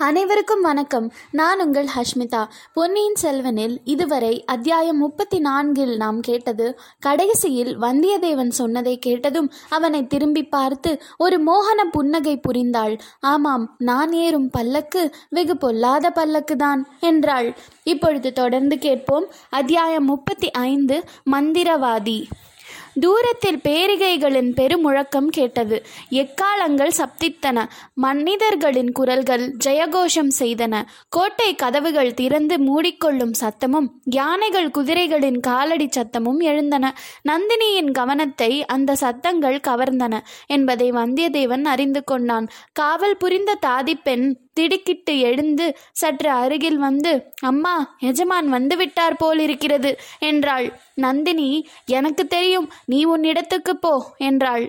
அனைவருக்கும் வணக்கம். நான் உங்கள் ஹஷ்மிதா. பொன்னியின் செல்வனில் இதுவரை அத்தியாயம் முப்பத்தி நான்கில் நாம் கேட்டது கடைசியில் வந்தியத்தேவன் சொன்னதை கேட்டதும் அவனை திரும்பி பார்த்து ஒரு மோகன புன்னகை புரிந்தாள். ஆமாம் நான் ஏறும் பல்லக்கு வெகு பொல்லாத பல்லக்குதான் என்றாள். இப்பொழுது தொடர்ந்து கேட்போம். அத்தியாயம் முப்பத்தி ஐந்து மந்திரவாதி. தூரத்தில் பேரிகைகளின் பெருமுழக்கம் கேட்டது. எக்காலங்கள் சப்தித்தன மனிதர்களின் குரல்கள் ஜெயகோஷம் செய்தன. கோட்டை கதவுகள் திறந்து மூடிக்கொள்ளும் சத்தமும் யானைகள் குதிரைகளின் காலடி சத்தமும் எழுந்தன. நந்தினியின் கவனத்தை அந்த சத்தங்கள் கவர்ந்தன என்பதை வந்தியத்தேவன் அறிந்து கொண்டான். காவல் புரிந்த தாதிப்பெண் திடுக்கிட்டு எழுந்து சற்று அருகில் வந்து அம்மா எஜமான் வந்துவிட்டார் போலிருக்கிறது என்றாள். நந்தினி எனக்கு தெரியும் நீ உன் இடத்துக்கு போ என்றாள்.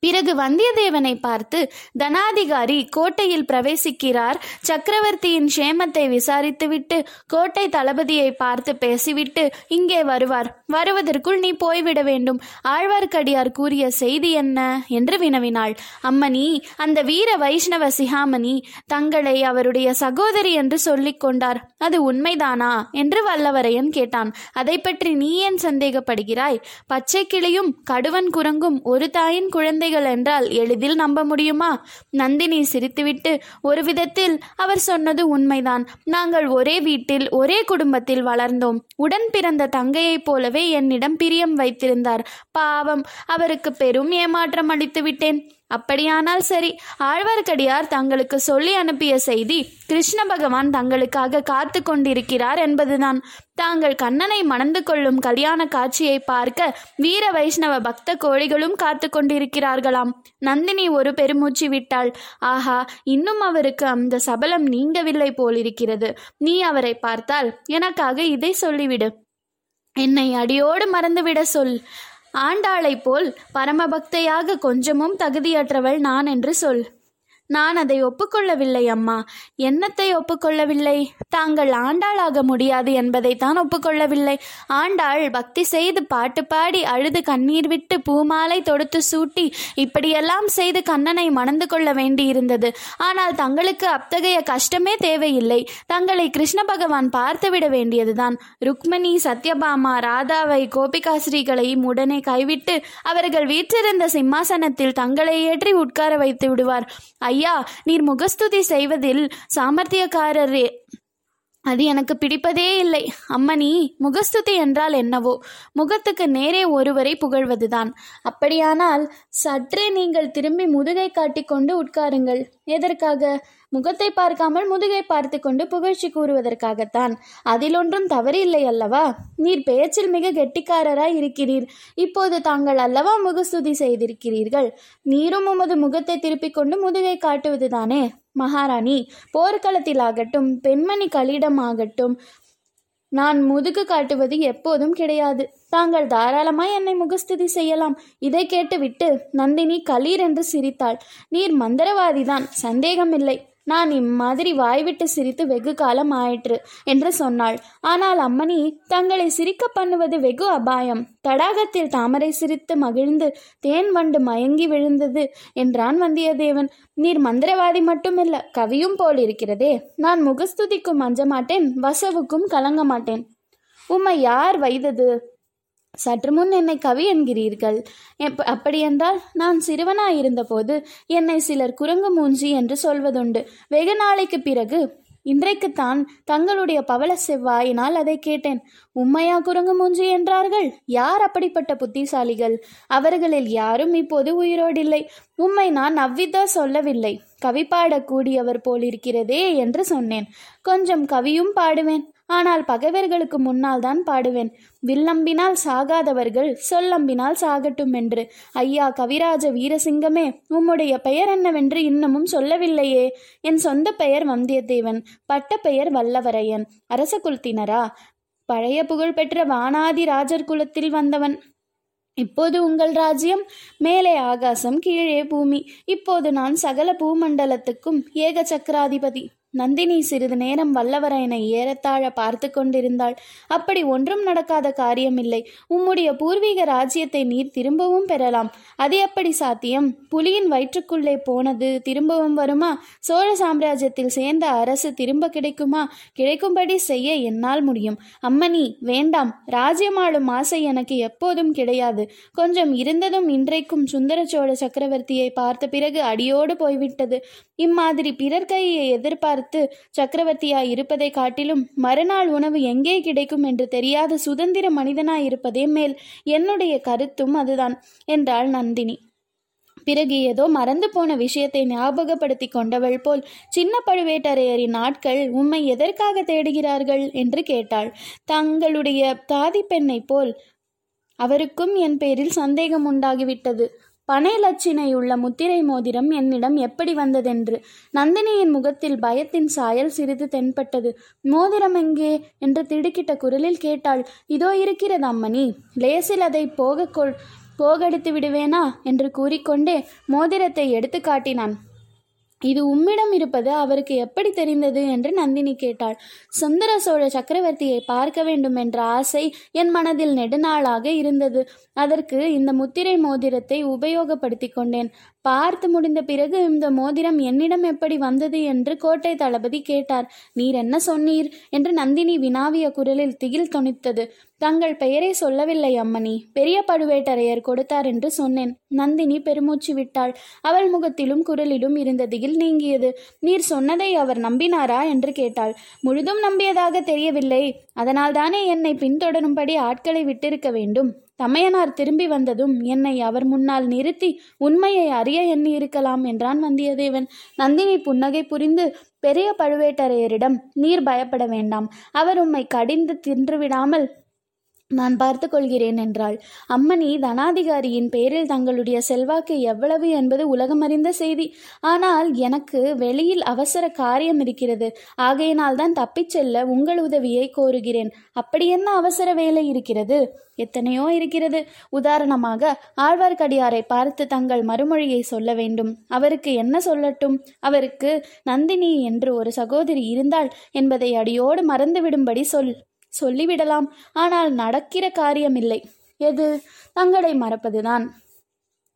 பிறகு வந்தியத்தேவனை பார்த்து தனாதிகாரி கோட்டையில் பிரவேசிக்கிறார். சக்கரவர்த்தியின் க்ஷேமத்தை விசாரித்துவிட்டு கோட்டை தளபதியை பார்த்து பேசிவிட்டு இங்கே வருவார். வருவதற்குள் நீ போய்விட வேண்டும். ஆழ்வார்க்கடியார் கூறிய செய்தி என்ன? என்று வினவினாள். அம்மணி அந்த வீர வைஷ்ணவ சிகாமணி தங்களை அவருடைய சகோதரி என்று சொல்லிக் கொண்டார். அது உண்மைதானா? என்று வல்லவரையன் கேட்டான். அதை பற்றி நீ ஏன் சந்தேகப்படுகிறாய்? பச்சை கிளியும் கடுவன் குரங்கும் ஒரு தாயின் குழந்தை குழந்தைகள் என்றால் எளிதில் நம்ப முடியுமா? நந்தினி சிரித்துவிட்டு ஒரு விதத்தில் அவர் சொன்னது உண்மைதான். நாங்கள் ஒரே வீட்டில் ஒரே குடும்பத்தில் வளர்ந்தோம். உடன் பிறந்த தங்கையைப் போலவே என்னிடம் பிரியம் வைத்திருந்தார். பாவம் அவருக்கு பெரும் ஏமாற்றம் அளித்து விட்டேன் அப்படியானால் சரி. ஆழ்வார்க்கடியார் தங்களுக்கு சொல்லி அனுப்பிய செய்தி கிருஷ்ண பகவான் தங்களுக்காக காத்து கொண்டிருக்கிறார் என்பதுதான். தாங்கள் கண்ணனை மணந்து கொள்ளும் கல்யாண காட்சியை பார்க்க வீர வைஷ்ணவ பக்த கோழிகளும் காத்து கொண்டிருக்கிறார்களாம். நந்தினி ஒரு பெருமூச்சு விட்டாள். ஆஹா இன்னும் அவருக்கு அந்த சபலம் நீங்கவில்லை போலிருக்கிறது. நீ அவரை பார்த்தால் எனக்காக இதை சொல்லிவிடு. என்னை அடியோடு மறந்துவிட சொல். ஆண்டாளைப் போல் பரமபக்தையாக கொஞ்சமும் தகுதியற்றவள் நான் என்று சொல். நான் அதை ஒப்புக்கொள்ளவில்லை அம்மா. என்னத்தை ஒப்புக்கொள்ளவில்லை? தாங்கள் ஆண்டாளாக முடியாது என்பதைத்தான் ஒப்புக்கொள்ளவில்லை. ஆண்டாள் பக்தி செய்து பாட்டு பாடி அழுது கண்ணீர் விட்டு பூமாலை தொடுத்து சூட்டி இப்படியெல்லாம் செய்து கண்ணனை மணந்து கொள்ள வேண்டியிருந்தது. ஆனால் தங்களுக்கு அத்தகைய கஷ்டமே தேவையில்லை. தங்களை கிருஷ்ண பகவான் பார்த்துவிட வேண்டியதுதான். ருக்மணி சத்யபாமா ராதாவை கோபிகாஸ்ரீகளையும் உடனே கைவிட்டு அவர்கள் வீற்றிருந்த சிம்மாசனத்தில் தங்களை ஏற்றி உட்கார வைத்து விடுவார். ஐயா நீர் முகஸ்துதி செய்வதில் சாமர்த்தியக்காரரே. அது எனக்கு பிடிப்பதே இல்லை. அம்மணி முகஸ்துதி என்றால் என்னவோ? முகத்துக்கு நேரே ஒருவரை புகழ்வதுதான். அப்படியானால் சற்றே நீங்கள் திரும்பி முதுகை காட்டிக்கொண்டு உட்காருங்கள். எதற்காக? முகத்தை பார்க்காமல் முதுகை பார்த்து கொண்டு புகழ்ச்சி கூறுவதற்காகத்தான். அதில் ஒன்றும் தவறில்லை அல்லவா? நீர் பேச்சில் மிக கெட்டிக்காரராய் இருக்கிறீர். இப்போது தாங்கள் அல்லவா முகஸ்துதி செய்திருக்கிறீர்கள்? நீரும் உமது முகத்தை திருப்பிக் கொண்டு முதுகை காட்டுவதுதானே? மகாராணி போர்க்களத்தில் ஆகட்டும் பெண்மணி களிடம் ஆகட்டும் நான் முதுகு காட்டுவது எப்போதும் கிடையாது. தாங்கள் தாராளமாய் என்னை முகஸ்துதி செய்யலாம். இதை கேட்டுவிட்டு நந்தினி களீர் என்று சிரித்தாள். நீர் மந்திரவாதிதான் சந்தேகமில்லை. நான் இம்மாதிரி வாய்விட்டு சிரித்து வெகு காலம் ஆயிற்று என்று சொன்னாள். ஆனால் அம்மணி தங்களை சிரிக்க பண்ணுவது வெகு அபாயம். தடாகத்தில் தாமரை சிரித்து மகிழ்ந்து தேன் வண்டு மயங்கி விழுந்தது என்றான் வந்தியத்தேவன். நீர் மந்திரவாதி மட்டுமில்ல கவியும் போல் இருக்கிறதே. நான் முகஸ்துதிக்கும் அஞ்ச மாட்டேன் வசவுக்கும் கலங்க மாட்டேன். உம்மை யார் வைத்தது? சற்று முன் என்னை கவி என்கிறீர்கள். எப் அப்படியென்றால் நான் சிறுவனாயிருந்தபோது என்னை சிலர் குரங்கு மூஞ்சி என்று சொல்வதுண்டு. வெகு நாளைக்கு பிறகு இன்றைக்குத்தான் தங்களுடைய பவள செவ்வாயினால் அதை கேட்டேன். உம்மையா குரங்கு மூஞ்சி என்றார்கள்? யார் அப்படிப்பட்ட புத்திசாலிகள்? அவர்களில் யாரும் இப்போது உயிரோடில்லை. உம்மை நான் அவ்விதா சொல்லவில்லை. கவி பாடக்கூடியவர் போலிருக்கிறதே என்று சொன்னேன். கொஞ்சம் கவியும் பாடுவேன். ஆனால் பகைவர்களுக்கு முன்னால் தான் பாடுவேன். வில்லம்பினால் சாகாதவர்கள் சொல்லம்பினால் சாகட்டும் என்று. ஐயா கவிராஜ வீரசிங்கமே உம்முடைய பெயர் என்னவென்று இன்னமும் சொல்லவில்லையே. என் சொந்த பெயர் வந்தியத்தேவன் பட்ட பெயர் வல்லவரையன். அரச குலத்தினரா? பழைய புகழ்பெற்ற வானாதி ராஜர் குலத்தில் வந்தவன். இப்போது உங்கள் ராஜ்யம் மேலே ஆகாசம் கீழே பூமி. இப்போது நான் சகல பூமண்டலத்துக்கும் ஏக சக்கராதிபதி. நந்தினி சிறிது நேரம் வல்லவரையனை ஏறத்தாழ பார்த்து கொண்டிருந்தாள். அப்படி ஒன்றும் நடக்காத காரியமில்லை. உம்முடைய பூர்வீக ராஜ்யத்தை நீர் திரும்பவும் பெறலாம். அது எப்படி சாத்தியம்? புலியின் வயிற்றுக்குள்ளே போனது திரும்பவும் வருமா? சோழ சாம்ராஜ்யத்தில் சேர்ந்த அரசு திரும்ப கிடைக்குமா? கிடைக்கும்படி செய்ய என்னால் முடியும். அம்மணி வேண்டாம். ராஜ்யமாளும் ஆசை எனக்கு எப்போதும் கிடையாது. கொஞ்சம் இருந்ததும் இன்றைக்கும் சுந்தர சோழ சக்கரவர்த்தியை பார்த்த பிறகு அடியோடு போய்விட்டது. இம்மாதிரி பிறர் கையை எதிர்பார்த்து சக்கரவர்த்தியாய் இருப்பதை காட்டிலும் மறுநாள் உணவு எங்கே கிடைக்கும் என்று தெரியாத சுதந்திர மனிதனாய் இருப்பதே மேல் என்னுடைய கருத்தும் அதுதான் என்றாள் நந்தினி. பிறகு ஏதோ மறந்து போன விஷயத்தை ஞாபகப்படுத்தி கொண்டவள் போல் சின்ன பழுவேட்டரையரின் ஆட்கள் உம்மை எதற்காக தேடுகிறார்கள்? என்று கேட்டாள். தங்களுடைய தாதி பெண்ணை போல் அவருக்கும் என் பேரில் சந்தேகம் உண்டாகிவிட்டது. பனை லட்சினையுள்ள முத்திரை மோதிரம் என்னிடம் எப்படி வந்ததென்று. நந்தினியின் முகத்தில் பயத்தின் சாயல் சிறிது தென்பட்டது. மோதிரம் எங்கே? என்று திடுக்கிட்ட குரலில் கேட்டாள். இதோ இருக்கிறது அம்மணி. லேசில் அதை போக கொள் போகடித்து விடுவேனா? என்று கூறிக்கொண்டே மோதிரத்தை எடுத்து காட்டினான். இது உம்மிடம் இருப்பது அவருக்கு எப்படி தெரிந்தது என்று நந்தினி கேட்டாள். சுந்தர சோழ சக்கரவர்த்தியை பார்க்க வேண்டும் என்ற ஆசை என் மனதில் நெடுநாளாக இருந்தது. அதற்கு இந்த முத்திரை மோதிரத்தை உபயோகப்படுத்தி கொண்டேன். பார்த்து முடிந்த பிறகு இந்த மோதிரம் என்னிடம் எப்படி வந்தது என்று கோட்டை தளபதி கேட்டார். நீர் என்ன சொன்னீர்? என்று நந்தினி வினாவிய குரலில் திகில் தொனித்தது. தங்கள் பெயரை சொல்லவில்லை அம்மணி. பெரிய பழுவேட்டரையர் கொடுத்தார் என்று சொன்னேன். நந்தினி பெருமூச்சு விட்டாள். அவள் முகத்திலும் குரலிலும் இருந்த திகில் நீங்கியது. நீர் சொன்னதை அவர் நம்பினாரா? என்று கேட்டாள். முழுதும் நம்பியதாக தெரியவில்லை. அதனால்தானே என்னை பின்தொடரும்படி ஆட்களை விட்டிருக்க வேண்டும். தமையனார் திரும்பி வந்ததும் என்னை அவர் முன்னால் நிறுத்தி உண்மையை அறிய எண்ணி இருக்கலாம் என்றான் வந்தியத்தேவன். நந்தினி புன்னகை புரிந்து பெரிய பழுவேட்டரையரிடம் நீர் பயப்பட வேண்டாம். அவர் உம்மை கடிந்து தின்றுவிடாமல் நான் பார்த்து கொள்கிறேன் என்றாள். அம்மணி தனாதிகாரியின் பேரில் தங்களுடைய செல்வாக்கு எவ்வளவு என்பது உலகமறிந்த செய்தி. ஆனால் எனக்கு வெளியில் அவசர காரியம் இருக்கிறது. ஆகையினால் தான் தப்பிச் செல்ல உங்கள் உதவியை கோருகிறேன். அப்படி என்ன அவசர வேலை இருக்கிறது? எத்தனையோ இருக்கிறது. உதாரணமாக ஆழ்வார்க்கடியாரை பார்த்து தங்கள் மறுமொழியை சொல்ல வேண்டும். அவருக்கு என்ன சொல்லட்டும்? அவருக்கு நந்தினி என்று ஒரு சகோதரி இருந்தாள் என்பதை அடியோடு மறந்துவிடும்படி சொல். சொல்லிவிடலாம். ஆனால் நடக்கிற காரியமில்லை. எது? தங்களை மறப்பதுதான்.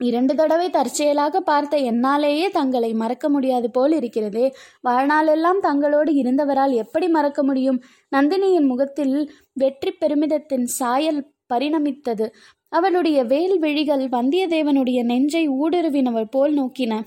இரண்டு தடவை தற்செயலாக பார்த்த என்னாலேயே தங்களை மறக்க முடியாது போல் இருக்கிறதே. வாழ்நாளெல்லாம் தங்களோடு இருந்தவரால் எப்படி மறக்க முடியும்? நந்தினியின் முகத்தில் வெற்றி பெருமிதத்தின் சாயல் பரிணமித்தது. அவளுடைய வேல் விழிகள் வந்தியத்தேவனுடைய நெஞ்சை ஊடுருவினவள் போல் நோக்கின.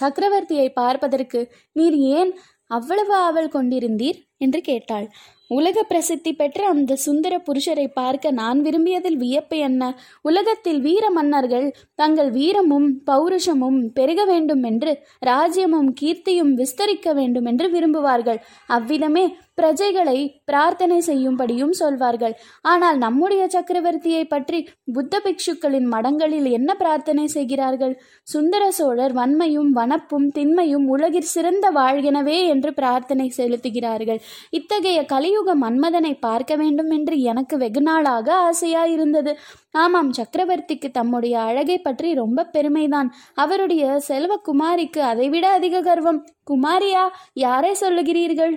சக்கரவர்த்தியை பார்ப்பதற்கு நீர் ஏன் அவ்வளவு ஆவல் கொண்டிருந்தீர்? என்று கேட்டாள். உலக பிரசித்தி பெற்ற அந்த சுந்தர புருஷரை பார்க்க நான் விரும்பியதில் வியப்பு என்ன? உலகத்தில் வீர மன்னர்கள் தங்கள் வீரமும் பௌருஷமும் பெருக வேண்டும் என்று ராஜ்யமும் கீர்த்தியும் விஸ்தரிக்க வேண்டும் என்று விரும்புவார்கள். அவ்விதமே பிரஜைகளை பிரார்த்தனை செய்யும்படியும் சொல்வார்கள். ஆனால் நம்முடைய சக்கரவர்த்தியை பற்றி புத்த பிக்ஷுக்களின் மடங்களில் என்ன பிரார்த்தனை செய்கிறார்கள்? சுந்தர சோழர் வன்மையும் வனப்பும் திண்மையும் உலகிற் சிறந்த வாழ்கெனவே என்று பிரார்த்தனை செலுத்துகிறார்கள். இத்தகைய கலியுக மன்மதனை பார்க்க வேண்டும் என்று எனக்கு வெகு நாளாக ஆசையாயிருந்தது. ஆமாம் சக்கரவர்த்திக்கு தம்முடைய அழகை பற்றி ரொம்ப பெருமைதான். அவருடைய செல்வ குமாரிக்கு அதைவிட அதிக கர்வம். குமாரியா யாரை சொல்லுகிறீர்கள்?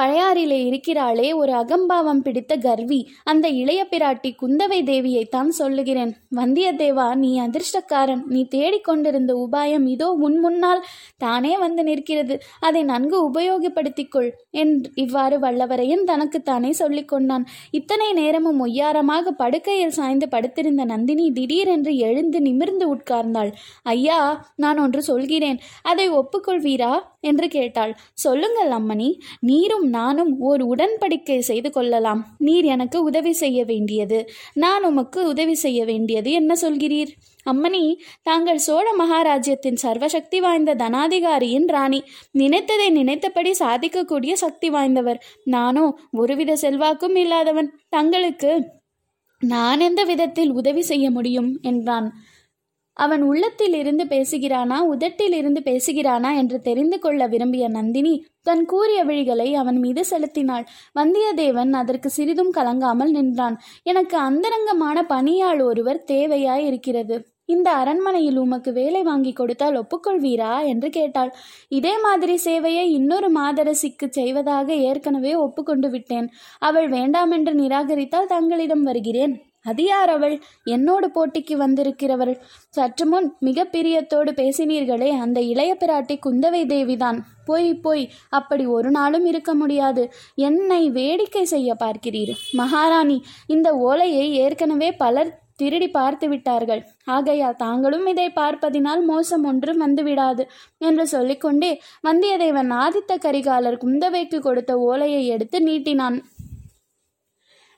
பழையாறிலே இருக்கிறாளே ஒரு அகம்பாவம் பிடித்த கர்வி. அந்த இளைய பிராட்டி குந்தவை தேவியைத்தான் சொல்லுகிறேன். வந்தியத்தேவா நீ அதிர்ஷ்டக்காரன். நீ தேடிக்கொண்டிருந்த உபாயம் இதோ உன் முன்னால் தானே வந்து நிற்கிறது. அதை நன்கு உபயோகப்படுத்திக்கொள் என்று இவ்வாறு வல்லவரையன் தனக்குத்தானே சொல்லிக்கொண்டான் இத்தனை நேரமும் ஒய்யாரமாக படுக்கையில் சாய்ந்து படுத்திருந்த நந்தினி திடீரென்று எழுந்து நிமிர்ந்து உட்கார்ந்தாள். ஐயா நான் ஒன்று சொல்கிறேன். அதை ஒப்புக்கொள்வீரா? என்று கேட்டாள். சொல்லுங்கள் அம்மணி நீரும் நானும் ஓர் உடன்படிக்கை செய்து கொள்ளலாம். நீர் எனக்கு உதவி செய்ய வேண்டியது. நான் உமக்கு உதவி செய்ய வேண்டியது. என்ன சொல்கிறீர்? அம்மணி தாங்கள் சோழ மகாராஜ்யத்தின் சர்வசக்தி வாய்ந்த தனாதிகாரியின் ராணி. நினைத்ததை நினைத்தபடி சாதிக்கக்கூடிய சக்தி வாய்ந்தவர். நானோ ஒருவித செல்வாக்கும் இல்லாதவன். தங்களுக்கு நான் எந்த விதத்தில் உதவி செய்ய முடியும்? என்றான். அவன் உள்ளத்தில் இருந்து பேசுகிறானா உதட்டிலிருந்து பேசுகிறானா என்று தெரிந்து கொள்ள விரும்பிய நந்தினி தன் கூறிய விழிகளை அவன் மீது செலுத்தினாள். வந்தியத்தேவன் அதற்கு சிறிதும் கலங்காமல் நின்றான். எனக்கு அந்தரங்கமான பணியாள் ஒருவர் தேவையாய் இருக்கிறது இந்த அரண்மனையில் உமக்கு வேலை வாங்கி கொடுத்தால் ஒப்புக்கொள்வீரா என்று கேட்டாள். இதே மாதிரி சேவையை இன்னொரு மாதரசிக்கு செய்வதாக ஏற்கனவே ஒப்புக்கொண்டு விட்டேன். அவள் வேண்டாமென்று நிராகரித்தால் தங்களிடம் வருகிறேன். அது யார் அவள் என்னோடு போட்டிக்கு வந்திருக்கிறவள். சற்று முன் மிக பிரியத்தோடு பேசினீர்களே அந்த இளைய பிராட்டி குந்தவை தேவிதான். போய் போய் அப்படி ஒரு நாளும் இருக்க முடியாது. என்னை வேடிக்கை செய்ய பார்க்கிறீர். மகாராணி இந்த ஓலையை ஏற்கனவே பலர் திருடி பார்த்து விட்டார்கள். ஆகையால் தாங்களும் இதை பார்ப்பதினால் மோசம் ஒன்றும் வந்துவிடாது என்று சொல்லிக்கொண்டே வந்தியத்தேவன் ஆதித்த கரிகாலர் குந்தவைக்கு கொடுத்த ஓலையை எடுத்து நீட்டினான்.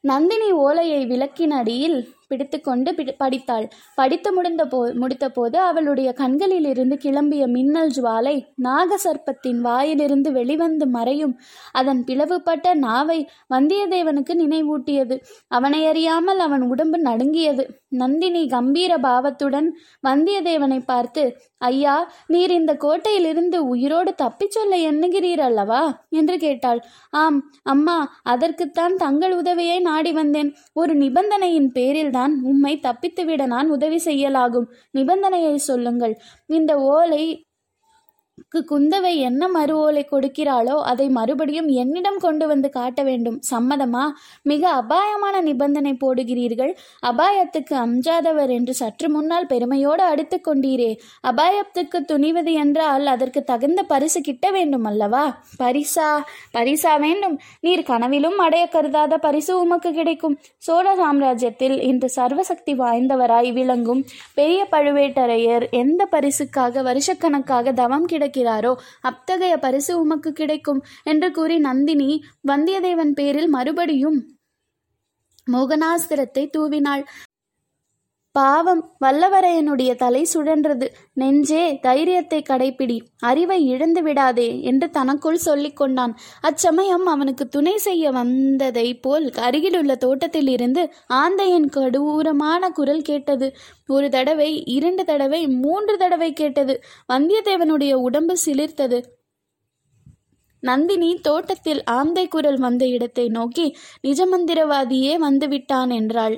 நந்தினி ஓலையை விளக்கின் அடியில் பிடித்துக்கொண்டு பிடி படித்தாள். படித்து முடிந்த போ முடித்தபோது அவளுடைய கண்களில் இருந்து கிளம்பிய மின்னல் ஜுவாலை நாகசர்ப்பத்தின் வாயிலிருந்து வெளிவந்து மறையும். அதன் பிளவுபட்ட நாவை வந்தியத்தேவனுக்கு நினைவூட்டியது. அவனை அறியாமல் அவன் உடம்பு நடுங்கியது. நந்தினி கம்பீர பாவத்துடன் வந்தியத்தேவனை பார்த்து ஐயா நீர் இந்த கோட்டையிலிருந்து உயிரோடு தப்பிச் சொல்ல எண்ணுகிறீர் அல்லவா? என்று கேட்டாள். ஆம் அம்மா அதற்குத்தான் தங்கள் உதவியை நாடி வந்தேன். ஒரு நிபந்தனையின் பேரில் தான் உம்மை தப்பித்துவிட நான் உதவி செய்யலாகும். நிபந்தனையை சொல்லுங்கள். இந்த ஓலை குந்தவை என்ன மறு ஓலை கொடுக்கிறாளோ அதை மறுபடியும் என்னிடம் கொண்டு வந்து காட்ட வேண்டும். சம்மதமா? மிக அபாயமான நிபந்தனை போடுகிறீர்கள். அபாயத்துக்கு அஞ்சாதவர் என்று சற்று முன்னால் பெருமையோடு அடித்து கொண்டீரே. அபாயத்துக்கு துணிவது என்றால் அதற்கு தகுந்த பரிசு கிட்ட வேண்டும் அல்லவா? பரிசா? பரிசா வேண்டும். நீர் கனவிலும் அடைய கருதாத பரிசு உமக்கு கிடைக்கும். சோழ சாம்ராஜ்யத்தில் இன்று சர்வசக்தி வாய்ந்தவராய் விளங்கும் பெரிய பழுவேட்டரையர் எந்த பரிசுக்காக வருஷக்கணக்காக தவம் கிடக்கிறாரோ அத்தகைய பரிசு உமக்கு கிடைக்கும் என்று கூறி நந்தினி வந்தியத்தேவன் பேரில் மறுபடியும் மோகனாஸ்திரத்தை தூவினாள். பாவம் வல்லவரையனுடைய தலை சுழன்றது. நெஞ்சே தைரியத்தை கடைப்பிடி அறிவை இழந்து விடாதே என்று தனக்குள் சொல்லிக் கொண்டான். அச்சமயம் அவனுக்கு துணை செய்ய வந்ததை போல் அருகிலுள்ள தோட்டத்தில் இருந்து ஆந்தையின் கடூரமான குரல் கேட்டது. ஒரு தடவை இரண்டு தடவை மூன்று தடவை கேட்டது. வந்தியத்தேவனுடைய உடம்பு சிலிர்த்தது. நந்தினி தோட்டத்தில் ஆந்தை குரல் வந்த இடத்தை நோக்கி நிஜமந்திரவாதியே வந்துவிட்டான் என்றாள்.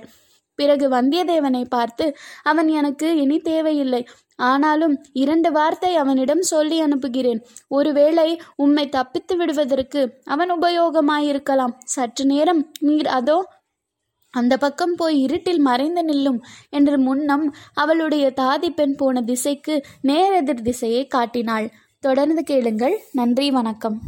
பிறகு வந்தியத்தேவனை பார்த்து அவன் எனக்கு இனி தேவையில்லை. ஆனாலும் இரண்டு வார்த்தை அவனிடம் சொல்லி அனுப்புகிறேன். ஒருவேளை உம்மை தப்பித்து விடுவதற்கு அவன் உபயோகமாயிருக்கலாம். சற்று நேரம் நீர் அதோ அந்த பக்கம் போய் இருட்டில் மறைந்து நில்லும் என்று முன்னம் அவளுடைய தாதி பெண் போன திசைக்கு நேரெதிர் திசையை காட்டினாள். தொடர்ந்து கேளுங்கள். நன்றி வணக்கம்.